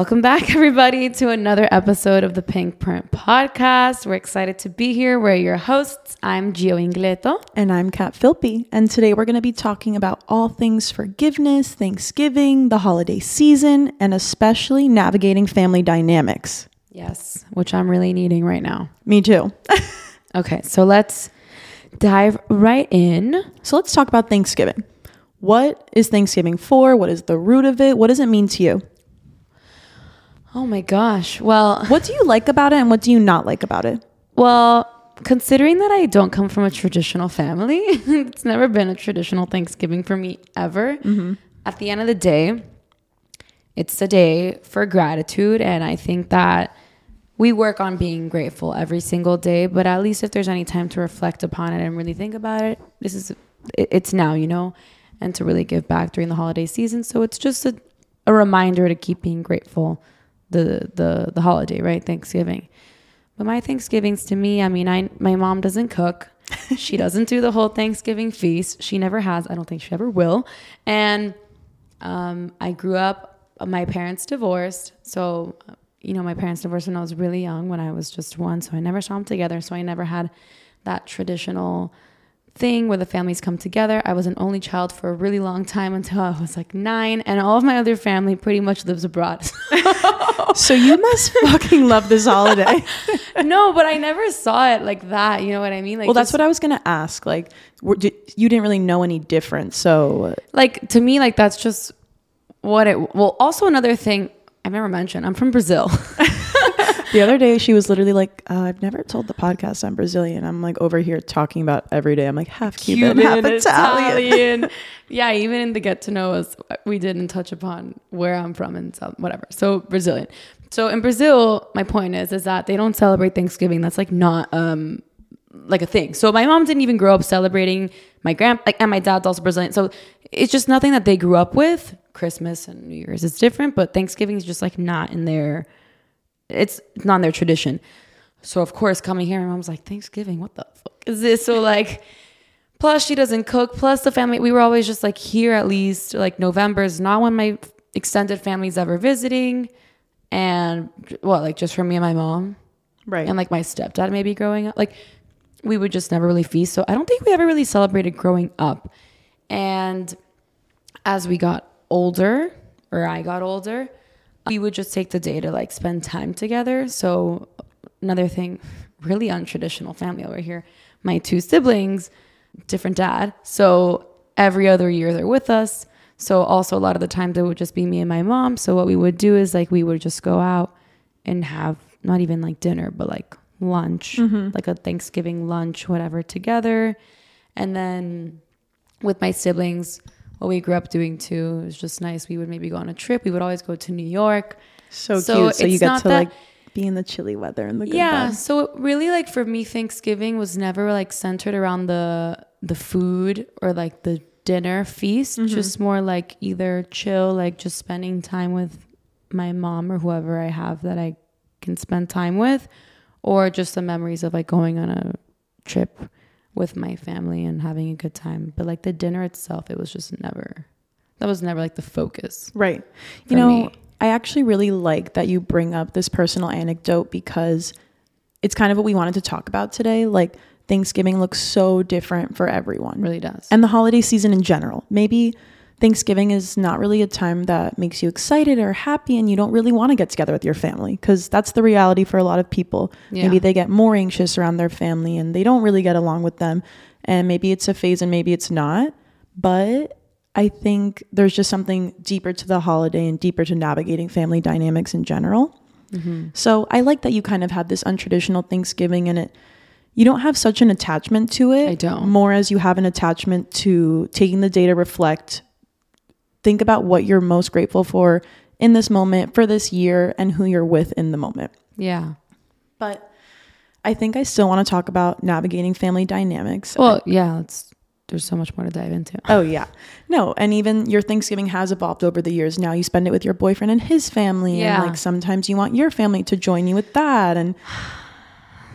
Welcome back, everybody, to another episode of the Pink Print Podcast. We're excited to be here. We're your hosts. I'm Gio Ingleto. And I'm Kat Philpy. And today we're going to be talking about all things forgiveness, Thanksgiving, the holiday season, and especially navigating family dynamics. Yes, which I'm really needing right now. Me too. okay, so let's dive right in. So let's talk about Thanksgiving. What is Thanksgiving for? What is the root of it? What does it mean to you? Oh my gosh. Well, what do you like about it and what do you not like about it? Well, considering that I don't come from a traditional family, it's never been a traditional Thanksgiving for me ever. Mm-hmm. At the end of the day, it's a day for gratitude. And I think that we work on being grateful every single day. But at least if there's any time to reflect upon it and really think about it, this is, it's now, you know, and to really give back during the holiday season. So it's just a, a reminder to keep being grateful the the the holiday, right? Thanksgiving. But my Thanksgivings to me, I mean, I my mom doesn't cook. she doesn't do the whole Thanksgiving feast. She never has. I don't think she ever will. And um, I grew up. My parents divorced, so you know my parents divorced when I was really young, when I was just one. So I never saw them together. So I never had that traditional thing where the families come together. I was an only child for a really long time until I was like nine, and all of my other family pretty much lives abroad. so you must fucking love this holiday. no, but I never saw it like that. You know what I mean? Like, well, that's what I was gonna ask. Like, did, you didn't really know any difference, so like to me, like that's just what it. Well, also another thing I've never mentioned. I'm from Brazil. The other day she was literally like uh, i've never told the podcast i'm brazilian. I'm like over here talking about every day. I'm like half cuban, cuban half italian, italian. yeah even in the get to know us we didn't touch upon where i'm from and so, whatever. So brazilian. So in brazil my point is is that they don't celebrate thanksgiving. That's like not um like a thing. So my mom didn't even grow up celebrating my grand like and my dad's also brazilian. So it's just nothing that they grew up with. Christmas and new year's is different but thanksgiving is just like not in their it's not their tradition. So of course, coming here, my mom's like, Thanksgiving, what the fuck is this? So like, plus she doesn't cook. Plus the family, we were always just like here at least. Like November is not when my extended family's ever visiting, and well, like just for me and my mom, right? And like my stepdad maybe growing up, like we would just never really feast. So I don't think we ever really celebrated growing up. And as we got older, or I got older, we would just take the day to like spend time together. So another thing, really untraditional family over here. My two siblings, different dad. So every other year they're with us. So also a lot of the times it would just be me and my mom. So what we would do is like we would just go out and have not even like dinner, but like lunch, mm-hmm. like a Thanksgiving lunch, whatever, together. And then with my siblings, what we grew up doing too. It was just nice. We would maybe go on a trip. We would always go to New York. So, so cute. So you get to that, like be in the chilly weather and the good yeah. So really, like for me, Thanksgiving was never like centered around the the food or like the dinner feast. Mm-hmm. Just more like either chill, like just spending time with my mom or whoever I have that I can spend time with, or just the memories of like going on a trip with my family and having a good time. But like the dinner itself, it was just never that was never like the focus. Right. You know, me. I actually really like that you bring up this personal anecdote because it's kind of what we wanted to talk about today. Like Thanksgiving looks so different for everyone. Really does. And the holiday season in general. Maybe Thanksgiving is not really a time that makes you excited or happy and you don't really want to get together with your family because that's the reality for a lot of people. Yeah. Maybe they get more anxious around their family and they don't really get along with them. And maybe it's a phase and maybe it's not. But I think there's just something deeper to the holiday and deeper to navigating family dynamics in general. Mm-hmm. So I like that you kind of had this untraditional Thanksgiving and it you don't have such an attachment to it. I don't. More as you have an attachment to taking the day to reflect, think about what you're most grateful for in this moment for this year and who you're with in the moment. Yeah. But I think I still want to talk about navigating family dynamics. Well, yeah, it's there's so much more to dive into. Oh yeah. No, and even your Thanksgiving has evolved over the years. Now you spend it with your boyfriend and his family yeah. and like sometimes you want your family to join you with that and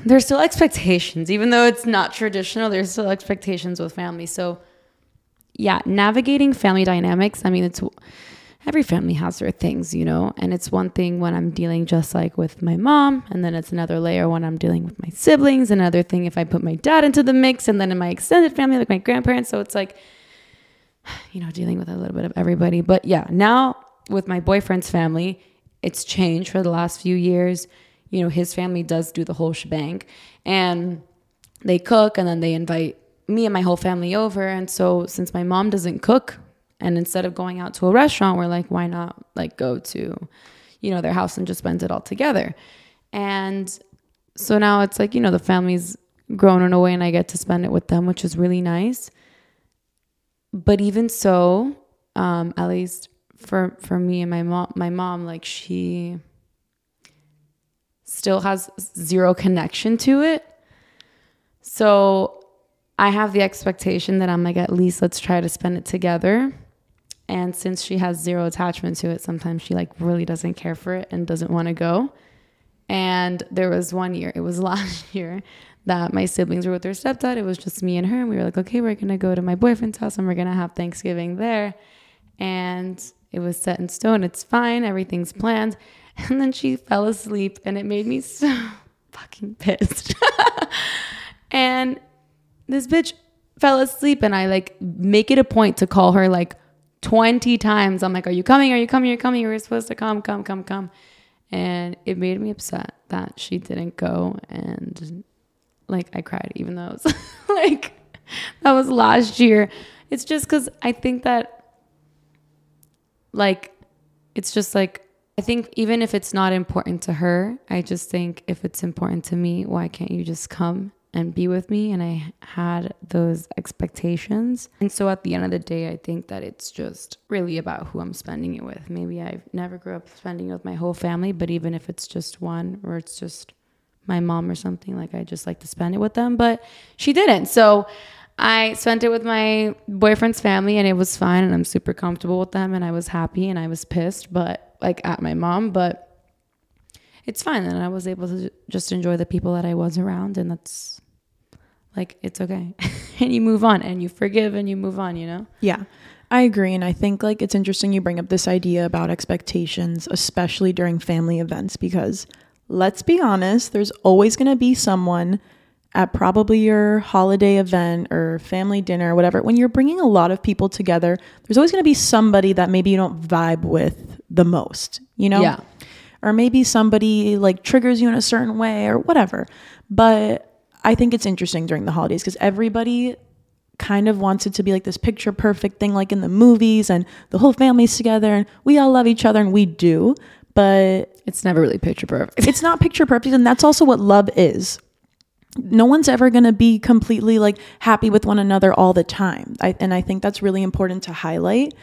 there's still expectations even though it's not traditional, there's still expectations with family. So yeah, navigating family dynamics, I mean, it's every family has their things, you know, and it's one thing when I'm dealing just like with my mom, and then it's another layer when I'm dealing with my siblings, another thing if I put my dad into the mix, and then in my extended family, like my grandparents. So it's like, you know, dealing with a little bit of everybody. But yeah, now with my boyfriend's family, it's changed for the last few years. You know, his family does do the whole shebang, and they cook, and then they invite me and my whole family over. And so since my mom doesn't cook, and instead of going out to a restaurant, we're like, why not like go to, you know, their house and just spend it all together? And so now it's like, you know, the family's grown in a way and I get to spend it with them, which is really nice. But even so, um, at least for for me and my mom my mom, like she still has zero connection to it. So I have the expectation that I'm like, at least let's try to spend it together. And since she has zero attachment to it, sometimes she like really doesn't care for it and doesn't want to go. And there was one year, it was last year, that my siblings were with their stepdad. It was just me and her. And we were like, okay, we're going to go to my boyfriend's house and we're going to have Thanksgiving there. And it was set in stone. It's fine. Everything's planned. And then she fell asleep and it made me so fucking pissed. and this bitch fell asleep and I like make it a point to call her like 20 times. I'm like, Are you coming? Are you coming? You're coming. You were supposed to come, come, come, come. And it made me upset that she didn't go. And like, I cried, even though it was like, that was last year. It's just because I think that, like, it's just like, I think even if it's not important to her, I just think if it's important to me, why can't you just come and be with me. And I had those expectations. And so at the end of the day, I think that it's just really about who I'm spending it with. Maybe I never grew up spending it with my whole family, but even if it's just one or it's just my mom or something, like I just like to spend it with them. But she didn't. So I spent it with my boyfriend's family and it was fine and I'm super comfortable with them and I was happy and I was pissed, but like at my mom, but it's fine and I was able to just enjoy the people that I was around and that's like it's okay. And you move on and you forgive and you move on you know? Yeah. I agree and i think like it's interesting you bring up this idea about expectations especially during family events because let's be honest there's always going to be someone at probably your holiday event or family dinner or whatever. When you're bringing a lot of people together there's always going to be somebody that maybe you don't vibe with the most you know? Yeah. Or maybe somebody like triggers you in a certain way or whatever. But I think it's interesting during the holidays because everybody kind of wants it to be like this picture perfect thing, like in the movies, and the whole family's together and we all love each other, and we do. But it's never really picture perfect. it's not picture perfect, and that's also what love is. No one's ever going to be completely like happy with one another all the time. I, and I think that's really important to highlight.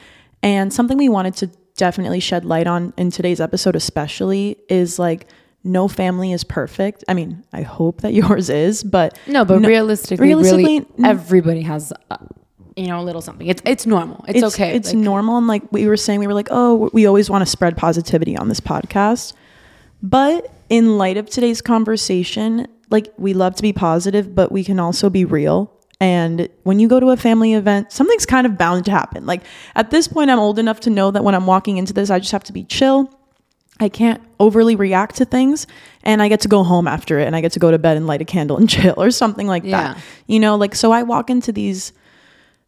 And something we wanted to definitely shed light on in today's episode, especially, is like no family is perfect. I mean, I hope that yours is, but no, but no, realistically, realistically, really, everybody has. Uh, you know, a little something. It's it's normal. It's, it's okay. It's like, normal. And like we were saying, we were like, oh, we always want to spread positivity on this podcast. But in light of today's conversation, like we love to be positive, but we can also be real. And when you go to a family event, something's kind of bound to happen. Like at this point, I'm old enough to know that when I'm walking into this, I just have to be chill I can't overly react to things and I get to go home after it and I get to go to bed and light a candle and chill or something like yeah. that. You know, like so I walk into these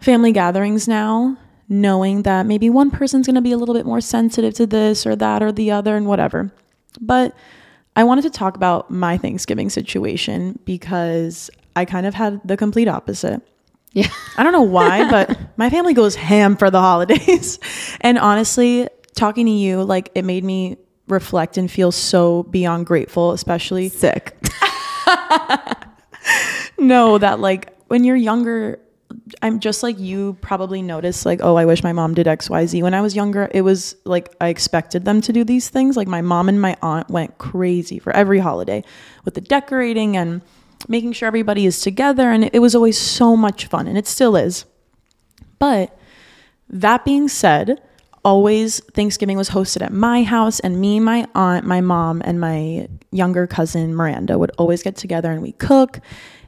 family gatherings now knowing that maybe one person's going to be a little bit more sensitive to this or that or the other and whatever. But I wanted to talk about my Thanksgiving situation because I kind of had the complete opposite. Yeah. I don't know why, but my family goes ham for the holidays. and honestly, talking to you, like it made me reflect and feel so beyond grateful, especially sick. no, that like when you're younger, I'm just like you probably notice like, oh, I wish my mom did XYZ. When I was younger, it was like I expected them to do these things. Like my mom and my aunt went crazy for every holiday with the decorating and making sure everybody is together. And it was always so much fun, and it still is. But that being said, always Thanksgiving was hosted at my house, and me, my aunt, my mom, and my younger cousin Miranda would always get together and we cook.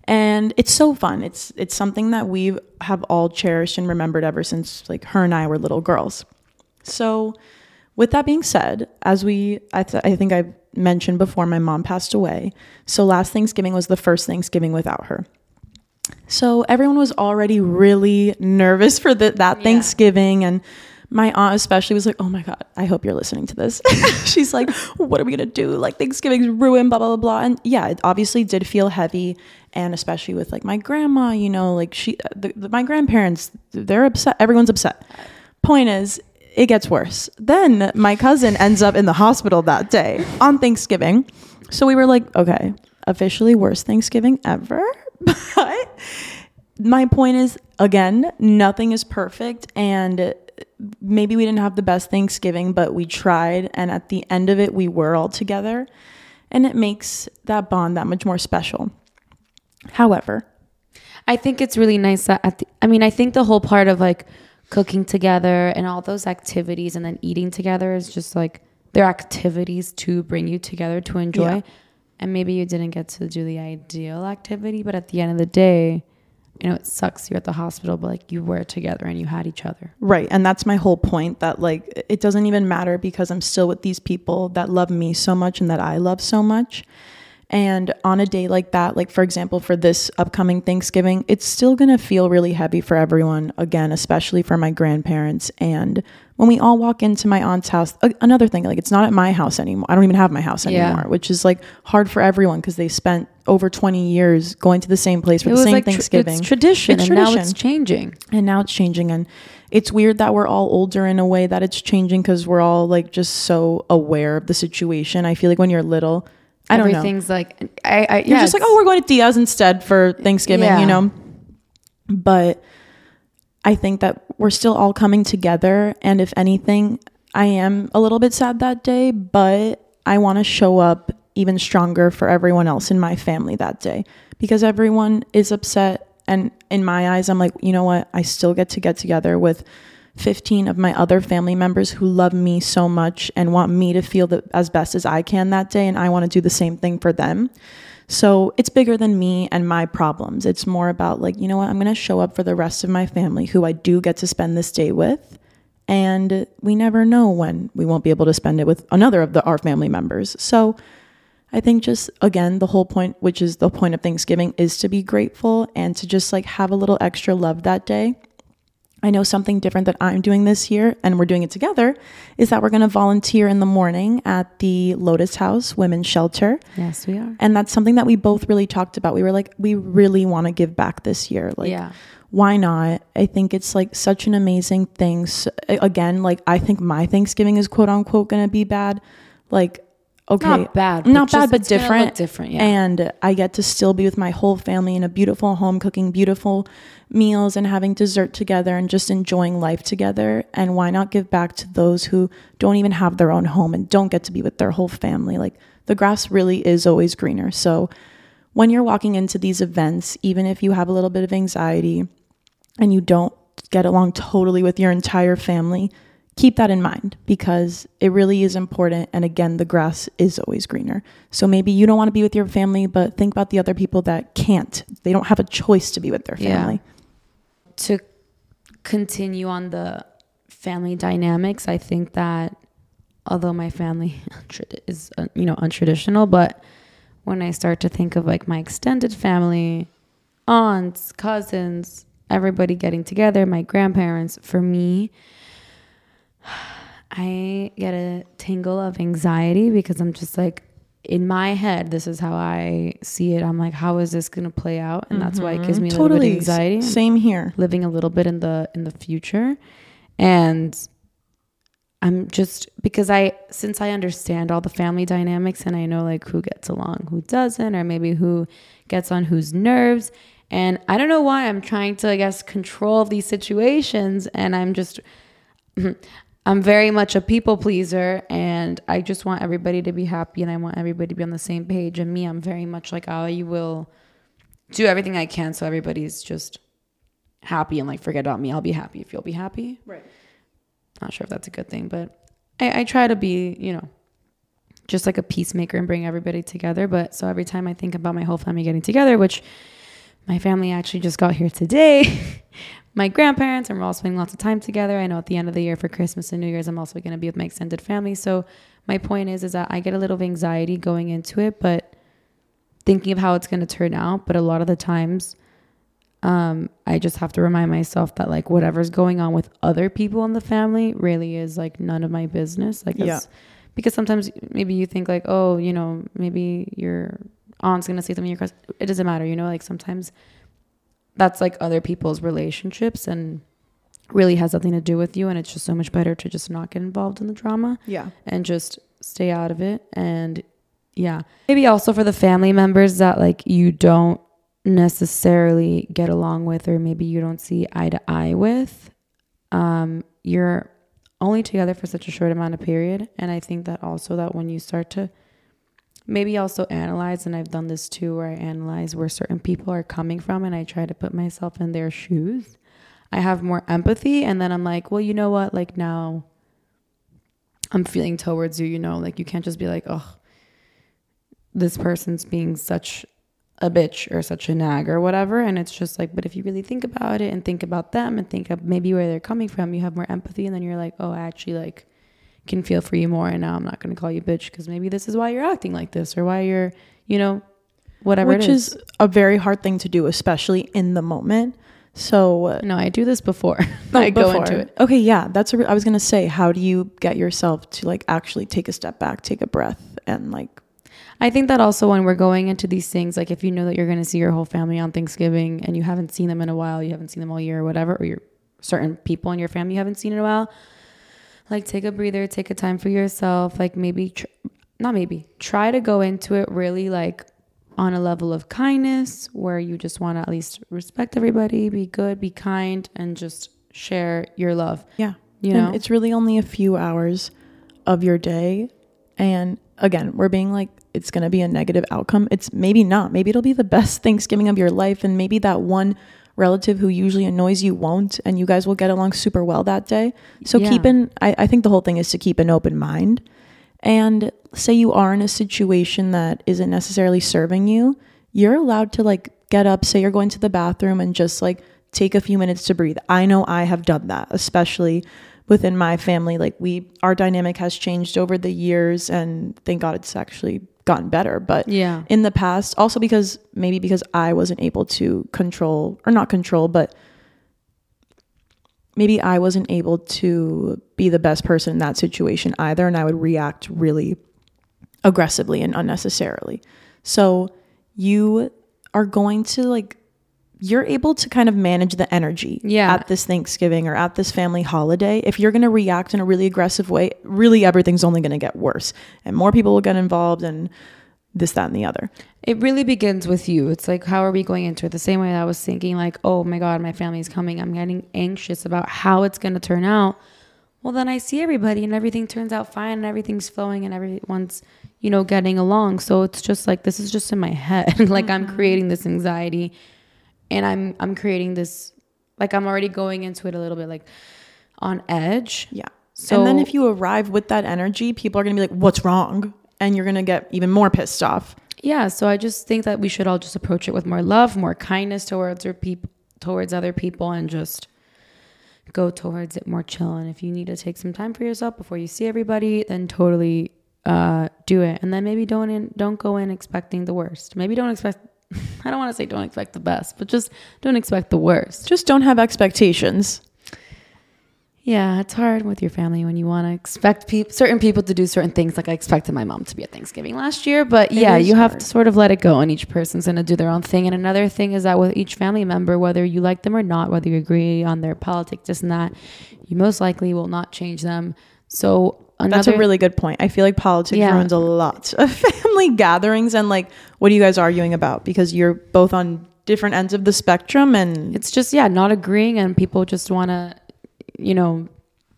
And it's so fun. It's it's something that we have all cherished and remembered ever since like her and I were little girls. So, with that being said, as we, I, th- I think I mentioned before, my mom passed away. So, last Thanksgiving was the first Thanksgiving without her. So, everyone was already really nervous for the, that yeah. Thanksgiving. And my aunt especially was like, "Oh my god, I hope you're listening to this." She's like, "What are we gonna do? Like Thanksgiving's ruined, blah blah blah blah." And yeah, it obviously did feel heavy, and especially with like my grandma, you know, like she, uh, the, the, my grandparents, they're upset. Everyone's upset. Point is, it gets worse. Then my cousin ends up in the hospital that day on Thanksgiving. So we were like, okay, officially worst Thanksgiving ever. But my point is, again, nothing is perfect. And maybe we didn't have the best Thanksgiving, but we tried. And at the end of it, we were all together. And it makes that bond that much more special. However, I think it's really nice that at the, I mean, I think the whole part of like cooking together and all those activities and then eating together is just like they're activities to bring you together to enjoy. Yeah. And maybe you didn't get to do the ideal activity, but at the end of the day, you know, it sucks you're at the hospital, but like you were together and you had each other. Right. And that's my whole point that like it doesn't even matter because I'm still with these people that love me so much and that I love so much. And on a day like that, like for example, for this upcoming Thanksgiving, it's still going to feel really heavy for everyone, again, especially for my grandparents. And when we all walk into my aunt's house, another thing, like it's not at my house anymore. I don't even have my house anymore, yeah. which is like hard for everyone because they spent over 20 years going to the same place for it the same like Thanksgiving. Tr- it's tradition, it's and tradition. now it's changing. And now it's changing. And it's weird that we're all older in a way that it's changing because we're all like just so aware of the situation. I feel like when you're little, I don't Everything's know. like I, I You're just like, oh, we're going to Diaz instead for Thanksgiving, yeah. you know. But I think that we're still all coming together, and if anything, I am a little bit sad that day, but I want to show up even stronger for everyone else in my family that day because everyone is upset and in my eyes I'm like, you know what? I still get to get together with 15 of my other family members who love me so much and want me to feel the, as best as I can that day. And I want to do the same thing for them. So it's bigger than me and my problems. It's more about, like, you know what? I'm going to show up for the rest of my family who I do get to spend this day with. And we never know when we won't be able to spend it with another of the, our family members. So I think just again, the whole point, which is the point of Thanksgiving, is to be grateful and to just like have a little extra love that day I know something different that I'm doing this year, and we're doing it together, is that we're going to volunteer in the morning at the Lotus House Women's Shelter. Yes, we are. And that's something that we both really talked about. We were like, we really want to give back this year. Like, yeah. why not? I think it's like such an amazing thing. So, again, like, I think my Thanksgiving is quote unquote going to be bad. Like, okay, not bad, not bad, but different. Different, yeah. And I get to still be with my whole family in a beautiful home, cooking beautiful meals and having dessert together and just enjoying life together. And why not give back to those who don't even have their own home and don't get to be with their whole family? Like the grass really is always greener. So when you're walking into these events, even if you have a little bit of anxiety and you don't get along totally with your entire family, keep that in mind because it really is important. And again, the grass is always greener. So maybe you don't want to be with your family, but think about the other people that can't. They don't have a choice to be with their family. Yeah to continue on the family dynamics, I think that although my family is uh, you know untraditional, but when I start to think of like my extended family, aunts, cousins, everybody getting together, my grandparents, for me, I get a tingle of anxiety because I'm just like, in my head, this is how I see it. I'm like, how is this gonna play out? And mm-hmm. that's why it gives me a totally. little bit of anxiety. Same here. Living a little bit in the in the future, and I'm just because I since I understand all the family dynamics and I know like who gets along, who doesn't, or maybe who gets on whose nerves. And I don't know why I'm trying to, I guess, control these situations. And I'm just, I'm very much a people pleaser and I just want everybody to be happy and I want everybody to be on the same page. And me, I'm very much like, oh, I will do everything I can so everybody's just happy and like forget about me. I'll be happy if you'll be happy. Right. Not sure if that's a good thing, but I, I try to be, you know, just like a peacemaker and bring everybody together. But so every time I think about my whole family getting together, which my family actually just got here today, my grandparents and we're all spending lots of time together. I know at the end of the year for Christmas and New Year's, I'm also going to be with my extended family. So my point is, is that I get a little of anxiety going into it, but thinking of how it's going to turn out. But a lot of the times, um, I just have to remind myself that like whatever's going on with other people in the family really is like none of my business. Like, yeah. because sometimes maybe you think like, oh, you know, maybe your aunt's going to say something, in your cousin, it doesn't matter, you know, like sometimes that's like other people's relationships and really has nothing to do with you and it's just so much better to just not get involved in the drama yeah. and just stay out of it. And yeah. Maybe also for the family members that like you don't necessarily get along with or maybe you don't see eye to eye with um you're only together for such a short amount of period. And i think that also that when you start to maybe also analyze and i've done this too where i analyze where certain people are coming from and i try to put myself in their shoes. I have more empathy and then i'm like well you know what? Like now i'm feeling towards you you know? Like you can't just be like oh this person's being such a bitch or such a nag or whatever. And it's just like but if you really think about it and think about them and think of maybe where they're coming from you have more empathy and then you're like oh i actually like can feel for you more. And now I'm not going to call you bitch because maybe this is why you're acting like this or why you're, you know, whatever. Which is. is. a very hard thing to do, especially in the moment. So uh, no, I do this before oh, I before. go into it. Okay, yeah, that's. I was gonna say, how do you get yourself to like actually take a step back, take a breath, and like I think that also when we're going into these things, like if you know that you're going to see your whole family on Thanksgiving and you haven't seen them in a while, you haven't seen them all year or whatever, or you're certain people in your family you haven't seen in a while, like take a breather, take a time for yourself. Like maybe, tr- not maybe, try to go into it really like on a level of kindness where you just want to at least respect everybody, be good, be kind, and just share your love. Yeah. You know, and it's really only a few hours of your day. And again, we're being like, it's going to be a negative outcome. It's maybe not. Maybe it'll be the best Thanksgiving of your life. And maybe that one relative who usually annoys you won't and you guys will get along super well that day. So yeah. keep in I, I think the whole thing is to keep an open mind. And say you are in a situation that isn't necessarily serving you you're allowed to like get up say you're going to the bathroom and just like take a few minutes to breathe. I know i have done that especially within my family like we our dynamic has changed over the years and thank god it's actually gotten better. But yeah, in the past, also because maybe because I wasn't able to control or not control, but maybe I wasn't able to be the best person in that situation either. And I would react really aggressively and unnecessarily. So you are going to like you're able to kind of manage the energy yeah. at this Thanksgiving or at this family holiday. If you're going to react in a really aggressive way, really everything's only going to get worse and more people will get involved and this, that, and the other. It really begins with you. It's like, how are we going into it? The same way that I was thinking, like, oh my God, my family's coming. I'm getting anxious about how it's going to turn out. Well, then I see everybody and everything turns out fine and everything's flowing and everyone's, you know, getting along. So it's just like, this is just in my head. like, mm-hmm. I'm creating this anxiety and I'm I'm creating this like I'm already going into it a little bit like on edge. Yeah. So and then if you arrive with that energy, people are gonna be like, "What's wrong?" And you're gonna get even more pissed off. Yeah. So I just think that we should all just approach it with more love, more kindness towards our people, towards other people, and just go towards it more chill. And if you need to take some time for yourself before you see everybody, then totally uh, do it. And then maybe don't in, don't go in expecting the worst. Maybe don't expect I don't want to say don't expect the best, but just don't expect the worst. Just don't have expectations. Yeah, it's hard with your family when you want to expect people, certain people to do certain things. Like I expected my mom to be at Thanksgiving last year, but it yeah, you hard. have to sort of let it go, and each person's going to do their own thing. And another thing is that with each family member, whether you like them or not, whether you agree on their politics, this and that, you most likely will not change them. So Another, That's a really good point. I feel like politics yeah. ruins a lot of family gatherings and like what are you guys arguing about? Because you're both on different ends of the spectrum and it's just yeah, not agreeing and people just want to you know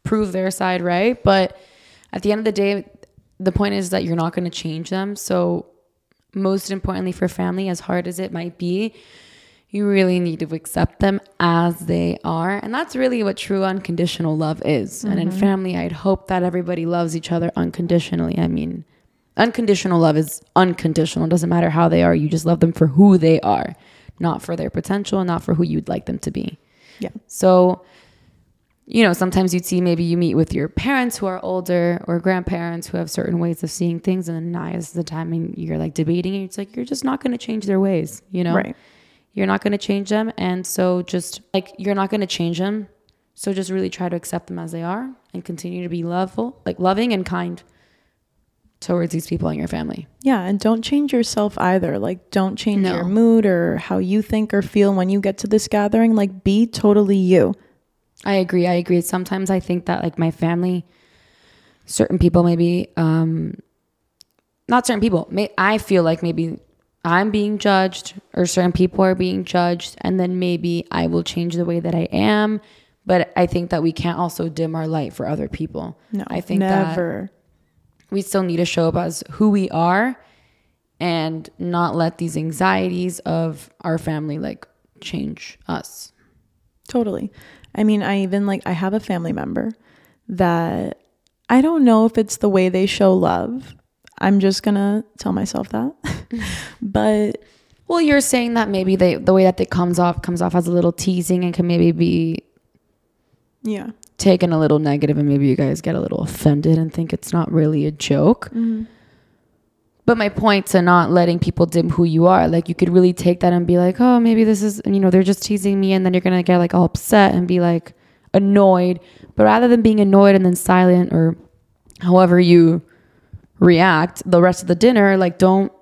prove their side right, but at the end of the day the point is that you're not going to change them. So most importantly for family as hard as it might be, you really need to accept them as they are. And that's really what true unconditional love is. Mm-hmm. And in mm-hmm. family, I'd hope that everybody loves each other unconditionally. I mean, unconditional love is unconditional. It doesn't matter how they are, you just love them for who they are, not for their potential, not for who you'd like them to be. Yeah. So, you know, sometimes you'd see maybe you meet with your parents who are older or grandparents who have certain ways of seeing things, and then now is the time and you're like debating, and it's like you're just not going to change their ways, you know? Right. You're not going to change them. And so just like you're not going to change them. So just really try to accept them as they are and continue to be loveful, like loving and kind towards these people in your family. Yeah, and don't change yourself either. Like don't change No. your mood or how you think or feel when you get to this gathering. Like be totally you. I agree. I agree. Sometimes I think that like my family, certain people maybe, um, not certain people. May I feel like maybe I'm being judged or certain people are being judged, and then maybe I will change the way that I am. But I think that we can't also dim our light for other people. No, I think that never. we still need to show up as who we are and not let these anxieties of our family like change us. Totally. I mean, I even like I have a family member that I don't know if it's the way they show love. I'm just gonna tell myself that. but Well, you're saying that maybe they the way that it comes off comes off as a little teasing and can maybe be yeah. taken a little negative and maybe you guys get a little offended and think it's not really a joke. Mm-hmm. But my point to not letting people dim who you are, like you could really take that and be like, oh, maybe this is, you know, they're just teasing me. And then you're going to get like all upset and be like annoyed. But rather than being annoyed and then silent or however you react the rest of the dinner, like don't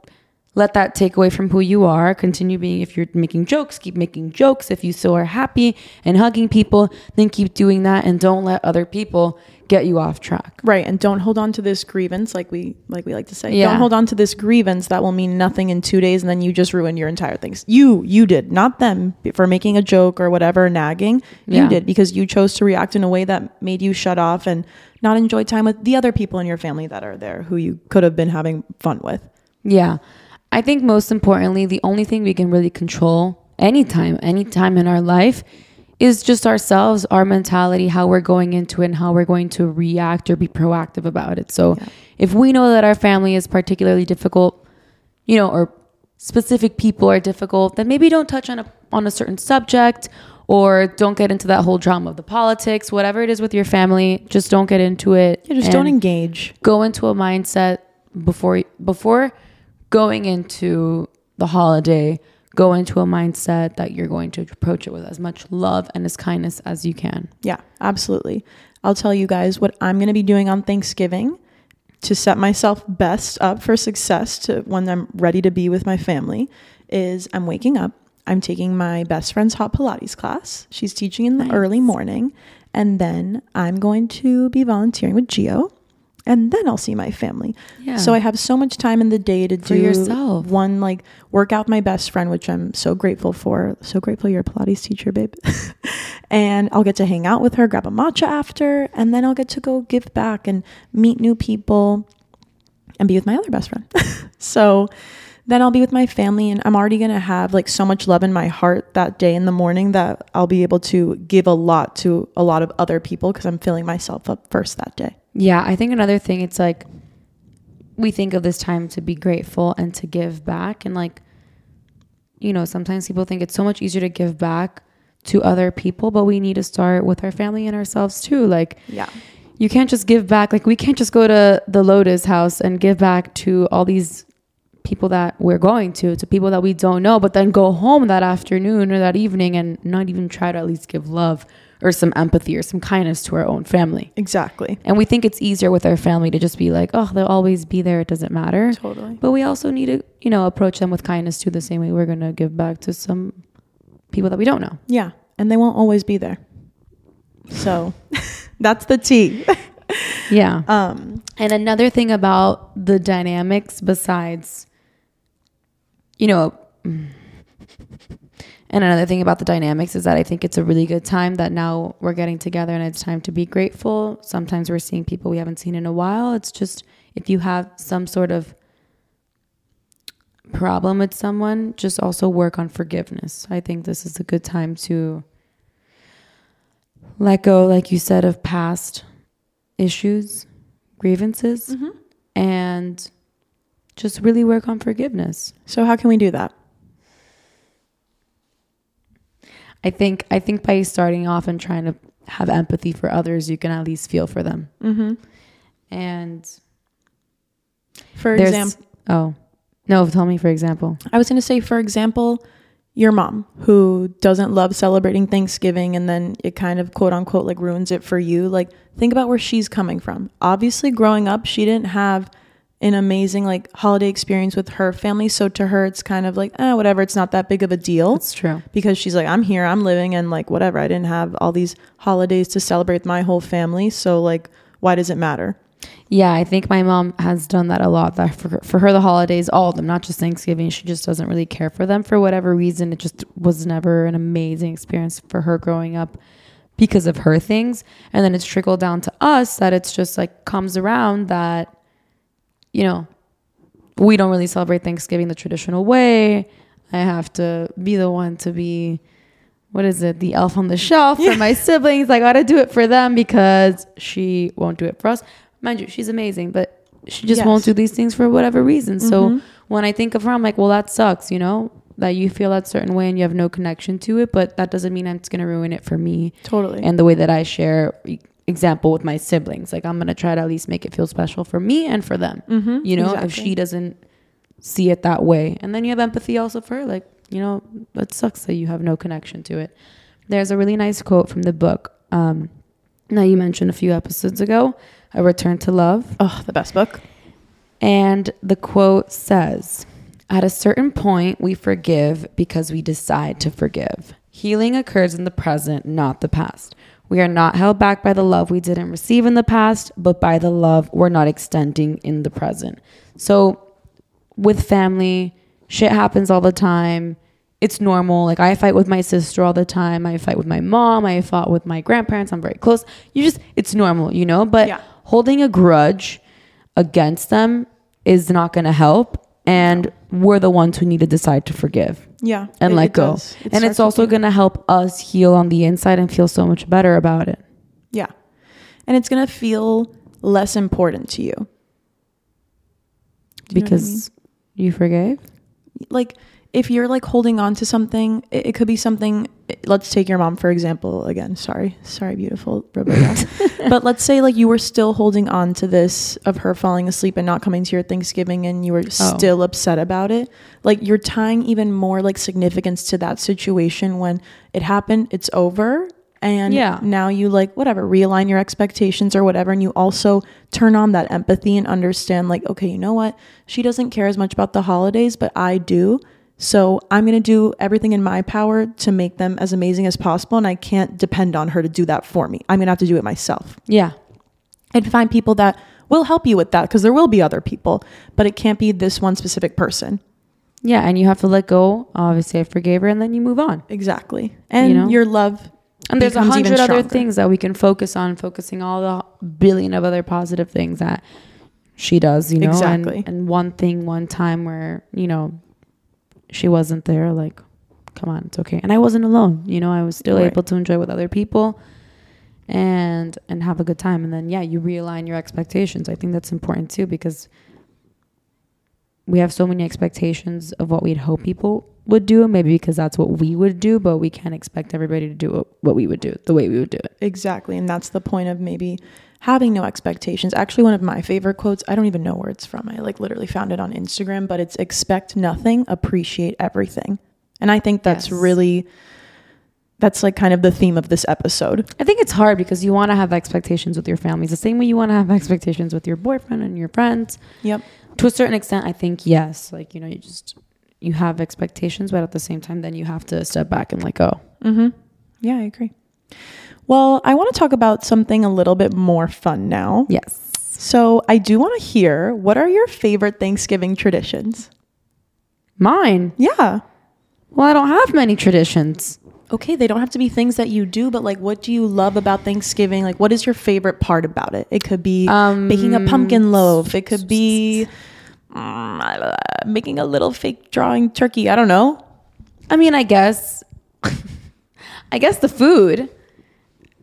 let that take away from who you are. Continue being, if you're making jokes, keep making jokes. If you still are happy and hugging people, then keep doing that and don't let other people get you off track. Right. And don't hold on to this grievance like we like we like to say. Yeah. Don't hold on to this grievance that will mean nothing in two days and then you just ruin your entire things. You you did, not them for making a joke or whatever, nagging. You Yeah. did because you chose to react in a way that made you shut off and not enjoy time with the other people in your family that are there who you could have been having fun with. Yeah. I think most importantly, the only thing we can really control anytime, anytime in our life is just ourselves, our mentality, how we're going into it, and how we're going to react or be proactive about it. So if we know that our family is particularly difficult, you know, or specific people are difficult, then maybe don't touch on a on a certain subject or don't get into that whole drama of the politics, whatever it is with your family, just don't get into it. Yeah, just don't engage. go into a mindset before before going into the holiday go into a mindset that you're going to approach it with as much love and as kindness as you can Yeah, absolutely. I'll tell you guys what I'm going to be doing on Thanksgiving to set myself best up for success to when I'm ready to be with my family is I'm waking up, I'm taking my best friend's hot pilates class. She's teaching in the Nice. early morning and then I'm going to be volunteering with Gio and then I'll see my family. yeah So I have so much time in the day to For do yourself. one like work out my best friend, which I'm so grateful for. So grateful you're a Pilates teacher, babe. and I'll get to hang out with her, grab a matcha after, and then I'll get to go give back and meet new people and be with my other best friend. so then I'll be with my family and I'm already going to have like so much love in my heart that day in the morning that I'll be able to give a lot to a lot of other people because I'm filling myself up first that day. Yeah i think another thing it's like we think of this time to be grateful and to give back and like you know sometimes people think it's so much easier to give back to other people but we need to start with our family and ourselves too like Yeah. you can't just give back like we can't just go to the lotus house and give back to all these people that we're going to to people that we don't know but then go home that afternoon or that evening and not even try to at least give love or some empathy or some kindness to our own family Exactly. and we think it's easier with our family to just be like oh they'll always be there it doesn't matter Totally. but we also need to you know approach them with kindness too the same way we're going to give back to some people that we don't know Yeah, and they won't always be there. So that's the tea. yeah Um, And another thing about the dynamics, besides, you know, and another thing about the dynamics is that I think it's a really good time that now we're getting together and it's time to be grateful. Sometimes we're seeing people we haven't seen in a while. It's just if you have some sort of problem with someone, just also work on forgiveness. I think this is a good time to let go, like you said, of past issues, grievances, mm-hmm. and just really work on forgiveness. so how can we do that? I think I think by starting off and trying to have empathy for others, you can at least feel for them. Mm-hmm. And For example, oh no, tell me for example. I was going to say, for example, your mom who doesn't love celebrating Thanksgiving and then it kind of quote unquote like ruins it for you. Like, think about where she's coming from. Obviously, growing up, she didn't have an amazing like holiday experience with her family. So to her, it's kind of like, eh, whatever. It's not that big of a deal That's true. because she's like, I'm here, I'm living, and like, whatever. I didn't have all these holidays to celebrate with my whole family. So, like, why does it matter? Yeah, I think my mom has done that a lot. That for for her, the holidays, all of them, not just Thanksgiving, she just doesn't really care for them for whatever reason. It just was never an amazing experience for her growing up because of her things. And then it's trickled down to us that it's just like comes around that, you know, we don't really celebrate Thanksgiving the traditional way. I have to be the one to be what is it, the elf on the shelf for my siblings. I gotta do it for them because she won't do it for us. Mind you, she's amazing, but she just won't do these things for whatever reason. So Mhm. when I think of her, I'm like, well, that sucks, you know, that you feel that certain way and you have no connection to it, but that doesn't mean it's gonna ruin it for me Totally. and the way that I share example with my siblings. Like I'm gonna try to at least make it feel special for me and for them. mm-hmm. You know, if she doesn't see it that way. And then you have empathy also for her. Like, you know, it sucks that you have no connection to it. There's a really nice quote from the book. Um, now you mentioned a few episodes ago, A Return to Love. Oh, the best book. And the quote says, At a certain point, we forgive because we decide to forgive. Healing occurs in the present, not the past. We are not held back by the love we didn't receive in the past, but by the love we're not extending in the present. So, with family, shit happens all the time. It's normal. Like, I fight with my sister all the time. I fight with my mom. I fought with my grandparents. I'm very close. You just, it's normal, you know? But Yeah. holding a grudge against them is not going to help. And we're the ones who need to decide to forgive Yeah. and it- let it go. It and it's also going to help us heal on the inside and feel so much better about it. Yeah. And it's going to feel less important to you. You what I because you forgave. like if you're like holding on to something, it, it could be something let's take your mom for example again. Sorry. Sorry, beautiful Roberta. but let's say like you were still holding on to this of her falling asleep and not coming to your Thanksgiving and you were Oh. still upset about it. Like you're tying even more like significance to that situation when it happened, it's over. And Yeah. now you like whatever, realign your expectations or whatever. And you also turn on that empathy and understand, like, okay, you know what? She doesn't care as much about the holidays, but I do. So I'm going to do everything in my power to make them as amazing as possible. And I can't depend on her to do that for me. I'm going to have to do it myself Yeah. and find people that will help you with that because there will be other people, but it can't be this one specific person. Yeah. And you have to let go. Obviously, I forgave her and then you move on. Exactly. And you know? your love. And there's a hundred other things that we can focus on, focusing all the billion of other positive things that she does, you know. Exactly. And, and one thing, one time where, you know, she wasn't there, like, come on, it's okay. And I wasn't alone, you know, I was still Right. able to enjoy with other people and and have a good time. And then yeah, you realign your expectations. I think that's important too because we have so many expectations of what we'd hope people would do, maybe because that's what we would do, but we can't expect everybody to do what, what we would do the way we would do it. Exactly. And that's the point of maybe having no expectations. Actually, one of my favorite quotes, I don't even know where it's from. I like literally found it on Instagram, but it's expect nothing, appreciate everything. And I think that's Yes. really, that's like kind of the theme of this episode. I think it's hard because you want to have expectations with your families the same way you want to have expectations with your boyfriend and your friends. Yep. To a certain extent, I think yes. Like, you know, you just you have expectations, but at the same time then you have to step back and let go. Mm-hmm. Yeah, I agree. Well, I want to talk about something a little bit more fun now. Yes. So I do want to hear what are your favorite Thanksgiving traditions? Mine. Yeah. Well, I don't have many traditions. Okay, they don't have to be things that you do, but like what do you love about Thanksgiving? Like what is your favorite part about it? It could be Um, baking a pumpkin loaf. It could be mm, making a little fake drawing turkey. I don't know. I mean, I guess I guess the food.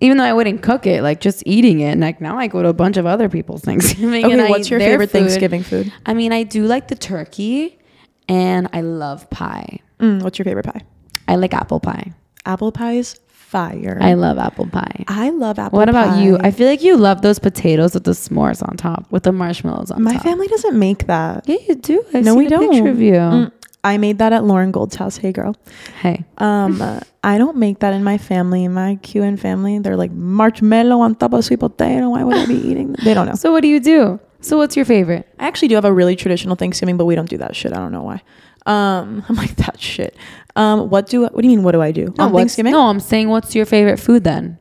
Even though I wouldn't cook it, like just eating it. And like now I go to a bunch of other people's Thanksgiving. Okay, I what's your favorite food. Thanksgiving food? I mean, I do like the turkey and I love pie. Mm, what's your favorite pie? I like apple pie. Apple pie is fire. I love apple pie. I love apple pie. What about pie. you? I feel like you love those potatoes with the s'mores on top, with the marshmallows on My top. family doesn't make that. Yeah, you do. I've no, we a don't. picture of you. Mm, I made that at Lauren Gold's house. Hey, girl. Hey, Um, uh, I don't make that in my family. In my QN family, they're like marshmallow on top of sweet potato. Why would I be eating? They don't know. so what do you do? So what's your favorite? I actually do have a really traditional Thanksgiving, but we don't do that shit. I don't know why. Um, I'm like that shit. Um, what do what do you mean? What do I do No, on Thanksgiving? No, I'm saying what's your favorite food then?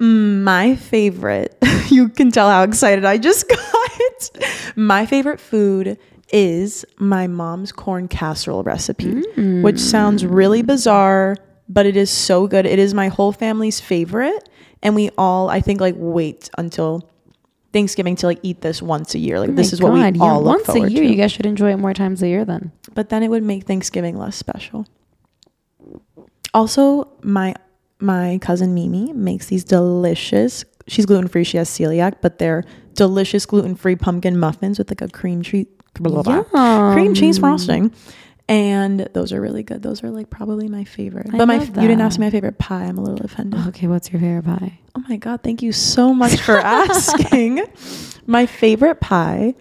Mm, my favorite. you can tell how excited I just got. my favorite food is my mom's corn casserole recipe, mm. which sounds really bizarre, but it is so good. It is my whole family's favorite, and we all I think like wait until Thanksgiving to like eat this once a year. Like Oh this is what we God, yeah, all look once a year. to. You guys should enjoy it more times a year then. but then it would make Thanksgiving less special. Also, my my cousin Mimi makes these delicious. She's gluten free. She has celiac, but they're delicious gluten free pumpkin muffins with like a cream cheese, blah, blah, blah, cream cheese frosting, and those are really good. Those are like probably my favorite. I but my love you didn't ask me my favorite pie. I'm a little offended. Okay, what's your favorite pie? Oh my god, thank you so much for asking. my favorite pie.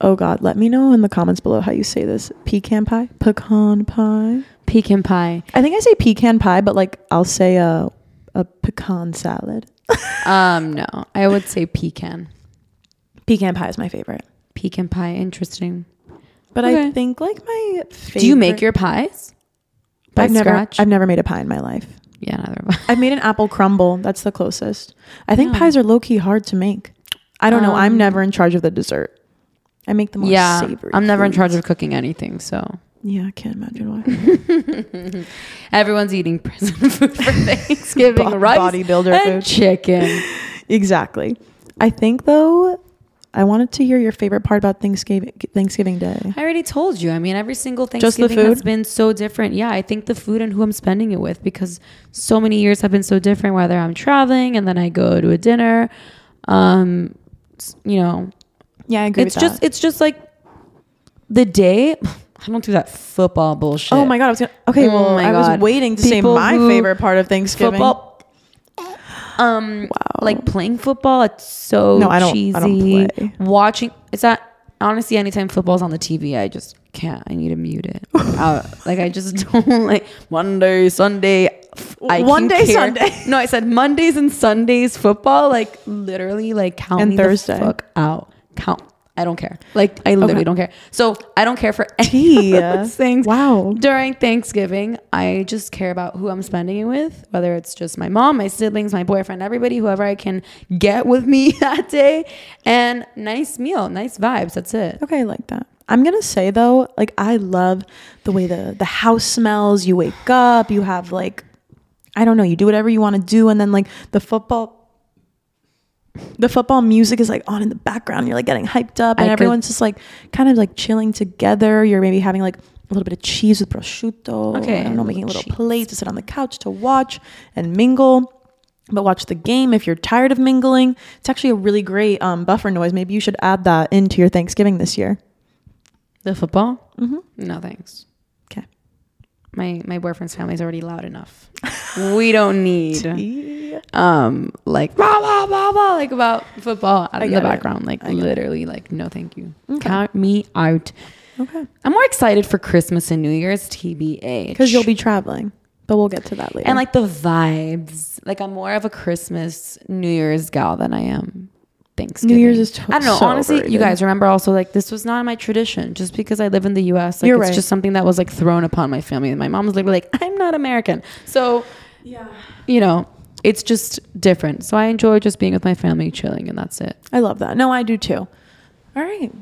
Oh god, let me know in the comments below how you say this. Pecan pie, pecan pie. Pecan pie. I think I say pecan pie, but like I'll say a a pecan salad. Um, no, I would say pecan. Pecan pie is my favorite. Pecan pie, interesting. But Okay. I think like my favorite, Do you make your pies? By I've never scratch? I've never made a pie in my life. yeah, neither have I. I've made an apple crumble. That's the closest. I think Yeah. pies are low key hard to make. I don't know. I'm Um, never in charge of the dessert. I make the more Yeah, savory. I'm never in charge of cooking anything, so Yeah, I can't imagine why. everyone's eating prison food for Thanksgiving, Bo- rice bodybuilder and food. chicken. exactly. I think though, I wanted to hear your favorite part about Thanksgiving Thanksgiving Day. I already told you. I mean, every single Just the Thanksgiving has been so different. Yeah, I think the food and who I'm spending it with because so many years have been so different. Whether I'm traveling and then I go to a dinner, um, you know, Yeah, I agree. it's with just that. it's just like the day. I don't do that football bullshit. Oh my god! I was gonna. Okay, Oh well, my I was waiting to say my favorite part of Thanksgiving. football. Um, Wow. Like oh. playing football, it's so No, I don't- cheesy. I don't play. Watching, it's not honestly. Anytime football's on the TV, I just can't. I need to mute it. out. Uh, like I just don't like Monday, Sunday. I One day, care- Sunday. No, I said Mondays and Sundays football. Like literally, like count And me Thursday. the fuck out. Count. I don't care. Like I literally Okay. don't care. So I don't care for any of those things Wow. during Thanksgiving, I just care about who I'm spending it with, whether it's just my mom, my siblings, my boyfriend, everybody, whoever I can get with me that day. And nice meal, nice vibes. That's it. Okay, I like that. I'm gonna say though, like I love the way the the house smells. You wake up, you have like, I don't know, you do whatever you want to do, and then like the football. The football music is like on in the background. You're like getting hyped up, and I could- everyone's just like kind of like chilling together. You're maybe having like a little bit of cheese with prosciutto. Okay, I don't know, making a little little plate to sit on the couch to watch and mingle. But watch the game if you're tired of mingling. It's actually a really great um, buffer noise. Maybe you should add that into your Thanksgiving this year. The football? Mm-hmm. No, thanks. My my boyfriend's family is already loud enough. we don't need um like blah blah blah blah like about football out in the get it. background. Like I it. literally, like no, thank you. Okay. Count me out. Okay. I'm more excited for Christmas and New Year's, TBA. Because you'll be traveling, but we'll get to that later. and like the vibes. Like I'm more of a Christmas New Year's gal than I am Thanksgiving. New Year's is to- I don't know. so honestly, you guys remember also like this was not my tradition. Just because I live in the U.S., like You're it's right. just something that was like thrown upon my family. And my mom was literally like, "I'm not American," so yeah, you know, it's just different. So I enjoy just being with my family, chilling, and that's it. I love that. No, I do too. All right.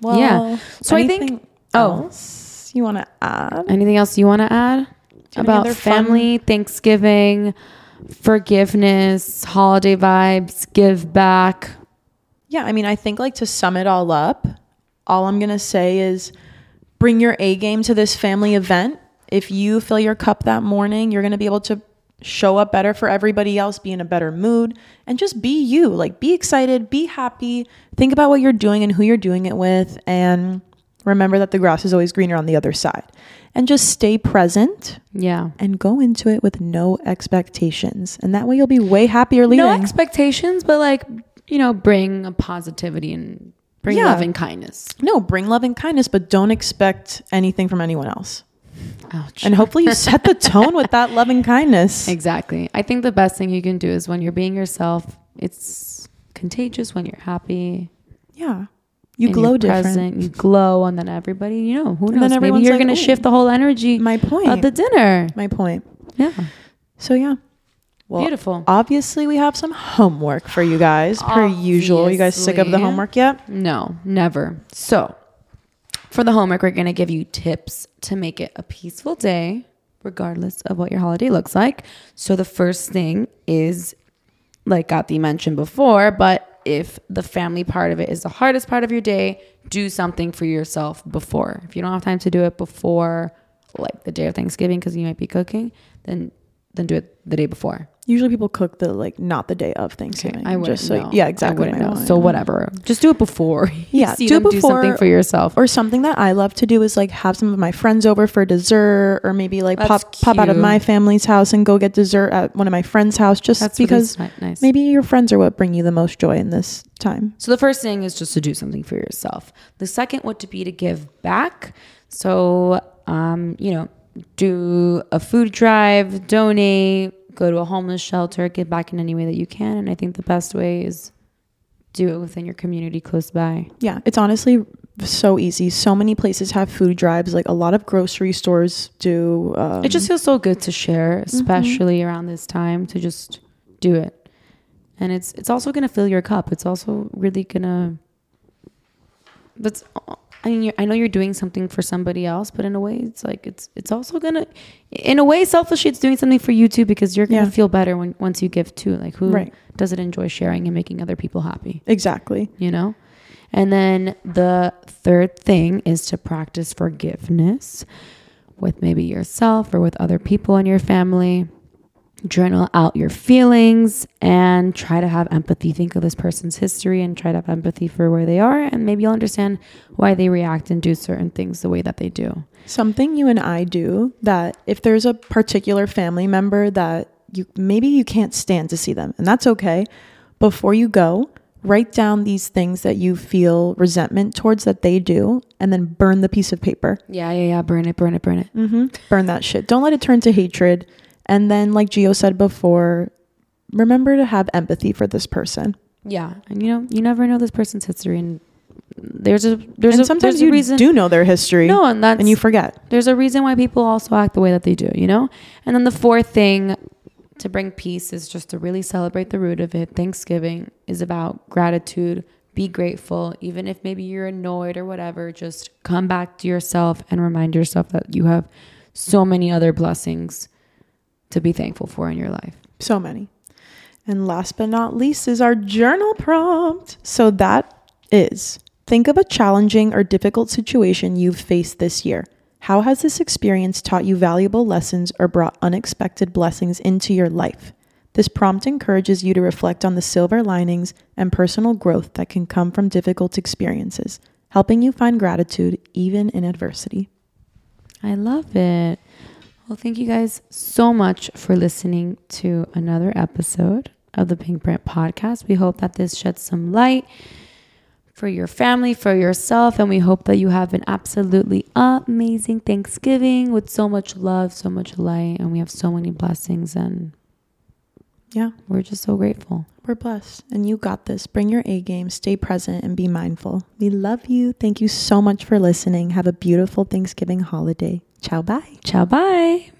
Well, Yeah. So I think- oh. else you want to add? Anything else you want to add you have any about other fun- family, Thanksgiving, forgiveness, holiday vibes, give back? Yeah, I mean, I think like to sum it all up, all I'm gonna say is bring your A game to this family event. If you fill your cup that morning, you're gonna be able to show up better for everybody else, be in a better mood, and just be you. Like be excited, be happy, think about what you're doing and who you're doing it with, and Remember that the grass is always greener on the other side. And just stay present Yeah. and go into it with no expectations. And that way you'll be way happier leaving. No expectations, but like, you know, bring a positivity and bring Yeah. love and kindness. no, bring love and kindness, but don't expect anything from anyone else. Ouch. And hopefully you set the tone with that loving kindness. Exactly. I think the best thing you can do is when you're being yourself, it's contagious when you're happy. Yeah. You glow different. present, you glow, and then everybody, you know, who knows? Maybe you're like, going to shift the whole energy My point. of the dinner. My point. Yeah. So yeah. Well, Beautiful. Obviously, we have some homework for you guys, per usual. You guys sick of the homework yet? No, never. So, for the homework, we're going to give you tips to make it a peaceful day, regardless of what your holiday looks like. So, the first thing is, like Gati mentioned before, but if the family part of it is the hardest part of your day, do something for yourself before. If you don't have time to do it before, like the day of Thanksgiving, because you might be cooking, then then do it the day before. Usually, people cook the like not the day of Thanksgiving. I wouldn't just so know. yeah, I exactly. wouldn't know. So whatever. Just do it before. Yeah, see do it them do something for yourself. Or something that I love to do is like have some of my friends over for dessert, or maybe like That's pop pop out of my family's house and go get dessert at one of my friends' house, just That's because nice. maybe your friends are what bring you the most joy in this time. So the first thing is just to do something for yourself. The second would to be to give back. So um, you know, do a food drive, donate, go to a homeless shelter, give back in any way that you can. And I think the best way is do it within your community close by. Yeah, it's honestly so easy. So many places have food drives. Like a lot of grocery stores do. Um, it just feels so good to share, especially around this time, to just do it. And it's it's also gonna fill your cup. It's also really gonna. That's. I mean, you're, I know you're doing something for somebody else, but in a way, it's like it's it's also gonna, in a way, selfishly, it's doing something for you too because you're gonna Yeah. feel better when once you give too. Like who Right. doesn't enjoy sharing and making other people happy? exactly. you know? And then the third thing is to practice forgiveness with maybe yourself or with other people in your family. Journal out your feelings and try to have empathy. Think of this person's history and try to have empathy for where they are. And maybe you'll understand why they react and do certain things the way that they do. Something you and I do that if there's a particular family member that you maybe you can't stand to see them, and that's okay. Before you go, write down these things that you feel resentment towards that they do, and then burn the piece of paper. Yeah, yeah, yeah. Burn it, burn it, burn it. Mm-hmm. Burn that shit. Don't let it turn to hatred. And then, like Gio said before, remember to have empathy for this person. Yeah. And you know, you never know this person's history. And there's a, there's and a, sometimes there's a you reason. do know their history, No, and that's and you forget. there's a reason why people also act the way that they do, you know? And then the fourth thing to bring peace is just to really celebrate the root of it. Thanksgiving is about gratitude. Be grateful, even if maybe you're annoyed or whatever. Just come back to yourself and remind yourself that you have so many other blessings to be thankful for in your life. So many. And last but not least is our journal prompt. So that is think of a challenging or difficult situation you've faced this year. How has this experience taught you valuable lessons or brought unexpected blessings into your life? This prompt encourages you to reflect on the silver linings and personal growth that can come from difficult experiences, helping you find gratitude even in adversity. I love it. Well, thank you guys so much for listening to another episode of the Pink Print Podcast. We hope that this sheds some light for your family, for yourself, and we hope that you have an absolutely amazing Thanksgiving with so much love, so much light, and we have so many blessings, and Yeah, we're just so grateful. We're blessed, and you got this. Bring your A game, stay present, and be mindful. We love you. Thank you so much for listening. Have a beautiful Thanksgiving holiday. Ciao, bye. Ciao, bye.